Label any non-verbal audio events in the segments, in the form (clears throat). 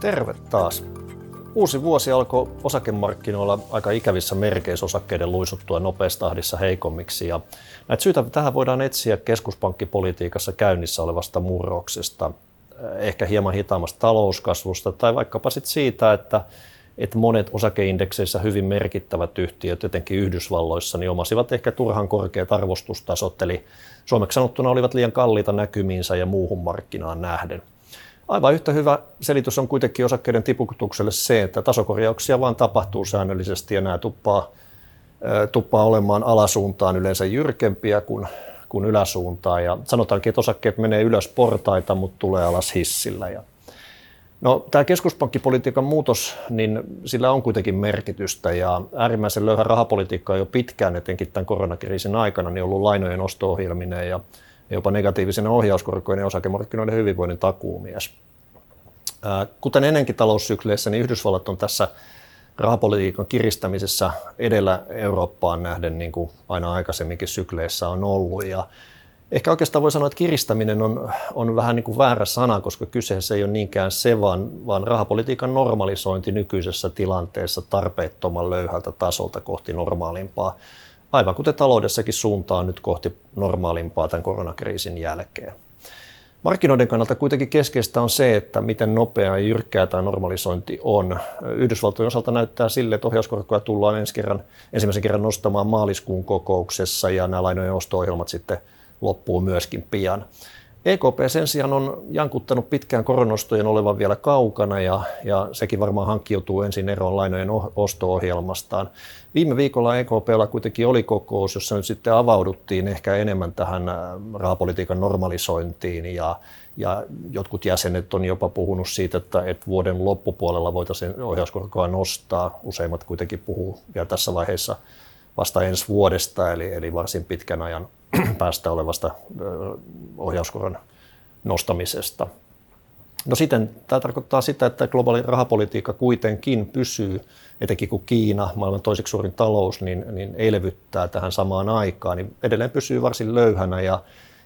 Terve taas. Uusi vuosi alkoi osakemarkkinoilla aika ikävissä merkeissä osakkeiden luisuttua nopeassa tahdissa heikommiksi. Ja näitä syitä tähän voidaan etsiä keskuspankkipolitiikassa käynnissä olevasta murroksesta, ehkä hieman hitaammasta talouskasvusta tai vaikkapa sit siitä, että, että monet osakeindekseissä hyvin merkittävät yhtiöt, etenkin Yhdysvalloissa, niin omasivat ehkä turhan korkeat arvostustasot, eli suomeksi sanottuna olivat liian kalliita näkymiinsä ja muuhun markkinaan nähden. Aivan yhtä hyvä selitys on kuitenkin osakkeiden tiputukselle se, että tasokorjauksia vaan tapahtuu säännöllisesti ja nämä tuppaa, tuppaa olemaan alasuuntaan yleensä jyrkempiä kuin, kuin yläsuuntaan. Ja sanotaankin, että osakkeet menee ylös portaita, mutta tulee alas hissillä. Ja No, tämä keskuspankkipolitiikan muutos, niin sillä on kuitenkin merkitystä ja äärimmäisen löyhä rahapolitiikka jo pitkään, etenkin tämän koronakriisin aikana, niin ollut lainojen osto-ohjelmineen ja jopa negatiivisena ohjauskorkoinen osakemarkkinoiden hyvinvoinnin takuumies. Kuten ennenkin taloussykleissä, niin Yhdysvallat on tässä rahapolitiikan kiristämisessä edellä Eurooppaan nähden, niin kuin aina aikaisemminkin sykleissä on ollut. Ja ehkä oikeastaan voi sanoa, että kiristäminen on, on vähän niin kuin väärä sana, koska kyseessä ei ole niinkään se, vaan, vaan rahapolitiikan normalisointi nykyisessä tilanteessa tarpeettoman löyhältä tasolta kohti normaalimpaa aivan kuten taloudessakin suuntaa nyt kohti normaalimpaa tämän koronakriisin jälkeen. Markkinoiden kannalta kuitenkin keskeistä on se, että miten nopea ja jyrkkää tämä normalisointi on. Yhdysvaltojen osalta näyttää sille, että ohjauskorkoja tullaan ensi kerran, ensimmäisen kerran nostamaan maaliskuun kokouksessa ja nämä lainojen osto-ohjelmat sitten loppuu myöskin pian. EKP sen sijaan on jankuttanut pitkään koronostojen olevan vielä kaukana ja, ja sekin varmaan hankkiutuu ensin eroon lainojen osto-ohjelmastaan. Viime viikolla EKPlla kuitenkin oli kokous, jossa nyt sitten avauduttiin ehkä enemmän tähän äh, rahapolitiikan normalisointiin ja, ja jotkut jäsenet on jopa puhunut siitä, että, että vuoden loppupuolella voitaisiin ohjauskorkoa nostaa. Useimmat kuitenkin puhuu vielä tässä vaiheessa vasta ensi vuodesta, eli, eli varsin pitkän ajan (clears throat) päästä olevasta ohjauskoron nostamisesta. No sitten tämä tarkoittaa sitä, että globaali rahapolitiikka kuitenkin pysyy, etenkin kun Kiina, maailman toiseksi suurin talous, niin, niin levyttää tähän samaan aikaan, niin edelleen pysyy varsin löyhänä ja,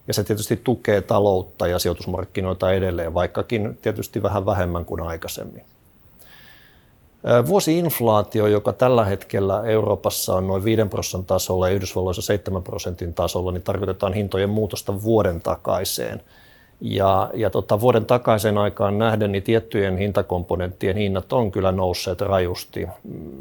ja se tietysti tukee taloutta ja sijoitusmarkkinoita edelleen, vaikkakin tietysti vähän vähemmän kuin aikaisemmin. Vuosi-inflaatio, joka tällä hetkellä Euroopassa on noin 5 prosentin tasolla ja Yhdysvalloissa 7 prosentin tasolla, niin tarkoitetaan hintojen muutosta vuoden takaiseen. Ja, ja tota, vuoden takaiseen aikaan nähden, niin tiettyjen hintakomponenttien hinnat on kyllä nousseet rajusti.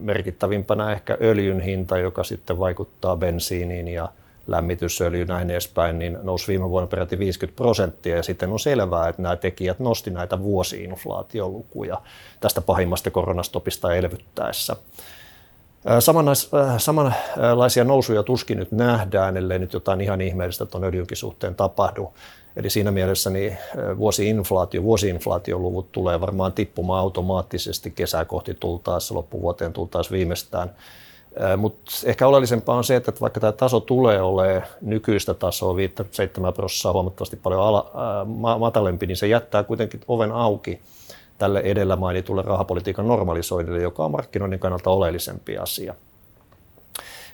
Merkittävimpänä ehkä öljyn hinta, joka sitten vaikuttaa bensiiniin ja lämmitysöljy näin edespäin, niin nousi viime vuonna peräti 50 prosenttia ja sitten on selvää, että nämä tekijät nosti näitä vuosi-inflaatiolukuja tästä pahimmasta koronastopista elvyttäessä. Samanlaisia nousuja tuskin nyt nähdään, ellei nyt jotain ihan ihmeellistä tuon öljynkin suhteen tapahdu. Eli siinä mielessä niin vuosi-inflaatio, vuosi-inflaatioluvut tulee varmaan tippumaan automaattisesti kesää kohti tultaessa, loppuvuoteen tultaessa viimeistään mutta ehkä oleellisempaa on se, että vaikka tämä taso tulee olemaan nykyistä tasoa 5-7 prosenttia huomattavasti paljon ala, ää, matalempi, niin se jättää kuitenkin oven auki tälle edellä mainitulle rahapolitiikan normalisoinnille, joka on markkinoinnin kannalta oleellisempi asia.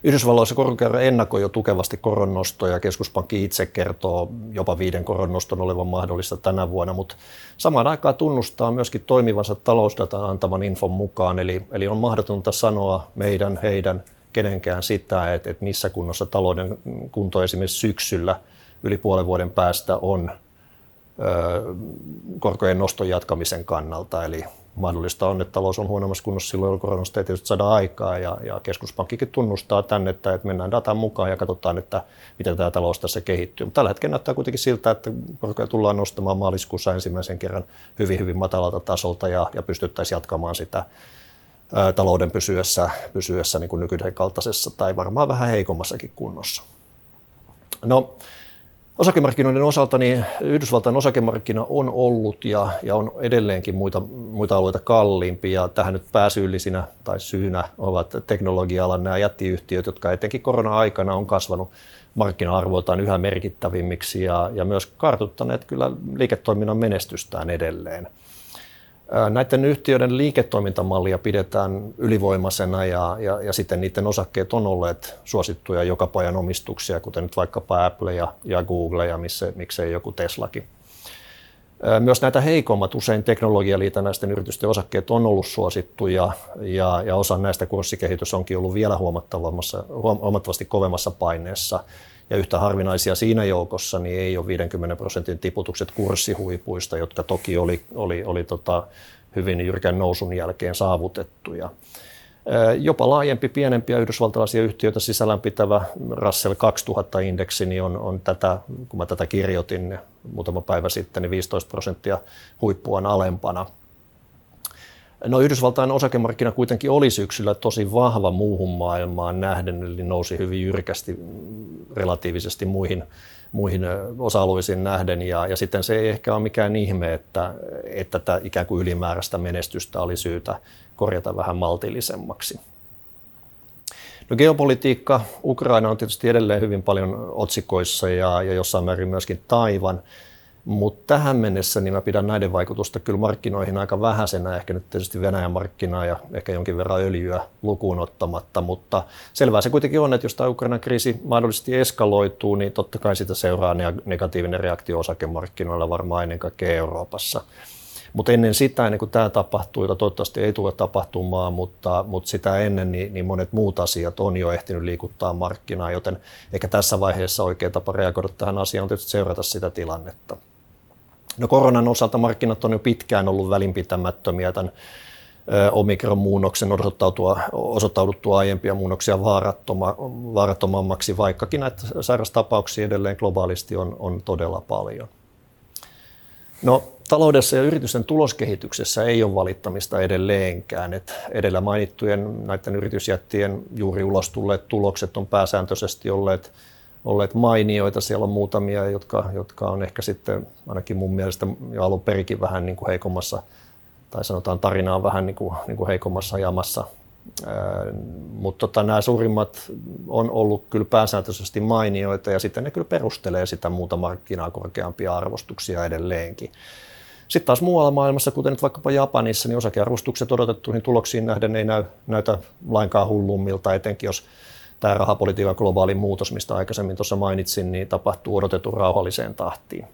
Yhdysvalloissa koronkerran ennakoi jo tukevasti koronnostoja. Keskuspankki itse kertoo jopa viiden koronnoston olevan mahdollista tänä vuonna, mutta samaan aikaan tunnustaa myöskin toimivansa talousdatan antavan infon mukaan. Eli, eli on mahdotonta sanoa meidän, heidän, kenenkään sitä, että, että missä kunnossa talouden kunto esimerkiksi syksyllä yli puolen vuoden päästä on korkojen noston jatkamisen kannalta. Eli mahdollista on, että talous on huonommassa kunnossa silloin, jolloin koronasta ei tietysti saada aikaa ja, ja keskuspankkikin tunnustaa tänne, että, että mennään datan mukaan ja katsotaan, että miten tämä talous tässä kehittyy. Mutta tällä hetkellä näyttää kuitenkin siltä, että korkoja tullaan nostamaan maaliskuussa ensimmäisen kerran hyvin, hyvin matalalta tasolta ja, ja pystyttäisiin jatkamaan sitä ää, talouden pysyessä, pysyessä niin kuin nykyisen kaltaisessa tai varmaan vähän heikommassakin kunnossa. No, Osakemarkkinoiden osalta niin Yhdysvaltain osakemarkkina on ollut ja, ja on edelleenkin muita, muita alueita kalliimpi ja tähän nyt pääsyyllisinä tai syynä ovat teknologia-alan nämä jättiyhtiöt, jotka etenkin korona-aikana on kasvanut markkina-arvoiltaan yhä merkittävimmiksi ja, ja myös kartuttaneet kyllä liiketoiminnan menestystään edelleen. Näiden yhtiöiden liiketoimintamallia pidetään ylivoimaisena ja, ja, ja sitten niiden osakkeet on olleet suosittuja joka pajan omistuksia, kuten nyt vaikkapa Apple ja, ja Google ja missä, miksei joku Teslakin. Myös näitä heikommat, usein teknologialiitännäisten yritysten osakkeet on ollut suosittuja ja, ja osa näistä kurssikehitys onkin ollut vielä huomattavasti kovemmassa paineessa. Ja yhtä harvinaisia siinä joukossa niin ei ole 50 prosentin tiputukset kurssihuipuista, jotka toki oli, oli, oli tota, hyvin jyrkän nousun jälkeen saavutettuja. Jopa laajempi, pienempiä yhdysvaltalaisia yhtiöitä sisällään pitävä Russell 2000-indeksi niin on, on tätä, kun mä tätä kirjoitin muutama päivä sitten, niin 15 prosenttia huippuaan alempana. No Yhdysvaltain osakemarkkina kuitenkin oli syksyllä tosi vahva muuhun maailmaan nähden, eli nousi hyvin jyrkästi relatiivisesti muihin, muihin osa-alueisiin nähden. Ja, ja sitten se ei ehkä ole mikään ihme, että, että tätä ikään kuin ylimääräistä menestystä oli syytä korjata vähän maltillisemmaksi. No geopolitiikka, Ukraina on tietysti edelleen hyvin paljon otsikoissa ja, ja jossain määrin myöskin Taivan. Mutta tähän mennessä niin mä pidän näiden vaikutusta kyllä markkinoihin aika vähäisenä, ehkä nyt tietysti Venäjän markkinaa ja ehkä jonkin verran öljyä lukuun ottamatta, mutta selvää se kuitenkin on, että jos tämä Ukrainan kriisi mahdollisesti eskaloituu, niin totta kai sitä seuraa negatiivinen reaktio osakemarkkinoilla varmaan ennen kaikkea Euroopassa. Mutta ennen sitä, ennen kuin tämä tapahtuu, jota toivottavasti ei tule tapahtumaan, mutta, mutta sitä ennen niin, niin monet muut asiat on jo ehtinyt liikuttaa markkinaa, joten ehkä tässä vaiheessa oikea tapa reagoida tähän asiaan on tietysti seurata sitä tilannetta. No koronan osalta markkinat on jo pitkään ollut välinpitämättömiä tämän omikron-muunnoksen osoittauduttua aiempia muunnoksia vaarattoma, vaarattomammaksi, vaikkakin näitä sairastapauksia edelleen globaalisti on, on todella paljon. No, taloudessa ja yritysten tuloskehityksessä ei ole valittamista edelleenkään. Et edellä mainittujen näiden yritysjättien juuri ulos tulleet tulokset on pääsääntöisesti olleet olleet mainioita. Siellä on muutamia, jotka, jotka on ehkä sitten ainakin mun mielestä jo alun perikin vähän niin kuin heikommassa, tai sanotaan tarinaa vähän niin kuin, niin kuin heikommassa jamassa. Mutta tota, nämä suurimmat on ollut kyllä pääsääntöisesti mainioita ja sitten ne kyllä perustelee sitä muuta markkinaa korkeampia arvostuksia edelleenkin. Sitten taas muualla maailmassa, kuten nyt vaikkapa Japanissa, niin osakearvostukset odotettuihin tuloksiin nähden ei näy, näytä lainkaan hullummilta, etenkin jos tämä rahapolitiikan globaali muutos, mistä aikaisemmin tuossa mainitsin, niin tapahtuu odotetun rauhalliseen tahtiin.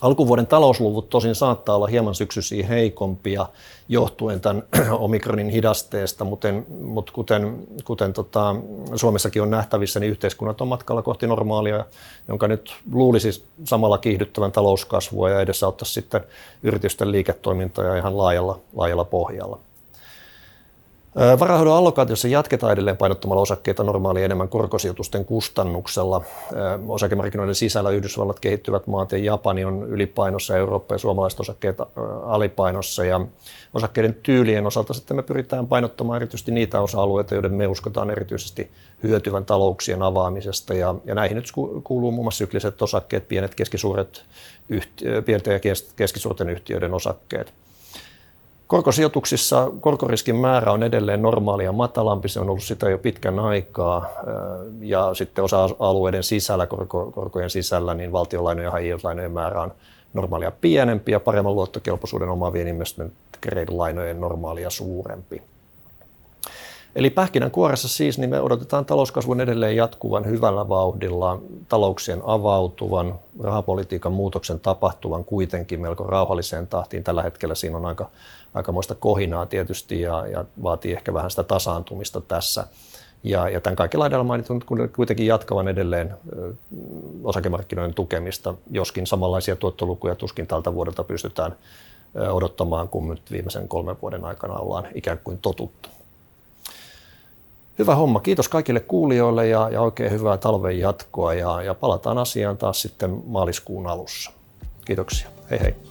Alkuvuoden talousluvut tosin saattaa olla hieman syksyisiä heikompia johtuen tämän (clears throat) omikronin hidasteesta, mutta, mutta kuten, kuten tota, Suomessakin on nähtävissä, niin yhteiskunnat on matkalla kohti normaalia, jonka nyt luulisi samalla kiihdyttävän talouskasvua ja edesauttaa sitten yritysten liiketoimintaa ihan laajalla, laajalla pohjalla. Varahoidon allokaatiossa jatketaan edelleen painottamalla osakkeita normaali enemmän korkosijoitusten kustannuksella. Osakemarkkinoiden sisällä Yhdysvallat kehittyvät maat ja Japani on ylipainossa, Eurooppa ja suomalaiset osakkeet alipainossa. Ja osakkeiden tyylien osalta sitten me pyritään painottamaan erityisesti niitä osa-alueita, joiden me uskotaan erityisesti hyötyvän talouksien avaamisesta. Ja, ja näihin nyt kuuluu muun muassa sykliset osakkeet, pienet keskisuuret, yhti- pienten ja keskisuurten yhtiöiden osakkeet. Korkosijoituksissa korkoriskin määrä on edelleen normaalia matalampi, se on ollut sitä jo pitkän aikaa ja sitten osa-alueiden sisällä, korko, korkojen sisällä, niin valtionlainojen ja high määrä on normaalia pienempi ja paremman luottokelpoisuuden omaavien investment grade-lainojen normaalia suurempi. Eli kuoressa siis niin me odotetaan talouskasvun edelleen jatkuvan hyvällä vauhdilla, talouksien avautuvan, rahapolitiikan muutoksen tapahtuvan kuitenkin melko rauhalliseen tahtiin. Tällä hetkellä siinä on aika, aikamoista kohinaa tietysti ja, ja vaatii ehkä vähän sitä tasaantumista tässä. Ja, ja tämän kaiken laidalla mainitun kuitenkin jatkavan edelleen osakemarkkinoiden tukemista, joskin samanlaisia tuottolukuja tuskin tältä vuodelta pystytään odottamaan, kun nyt viimeisen kolmen vuoden aikana ollaan ikään kuin totuttu. Hyvä homma. Kiitos kaikille kuulijoille ja, ja oikein hyvää talven jatkoa ja, ja palataan asiaan taas sitten maaliskuun alussa. Kiitoksia. Hei hei.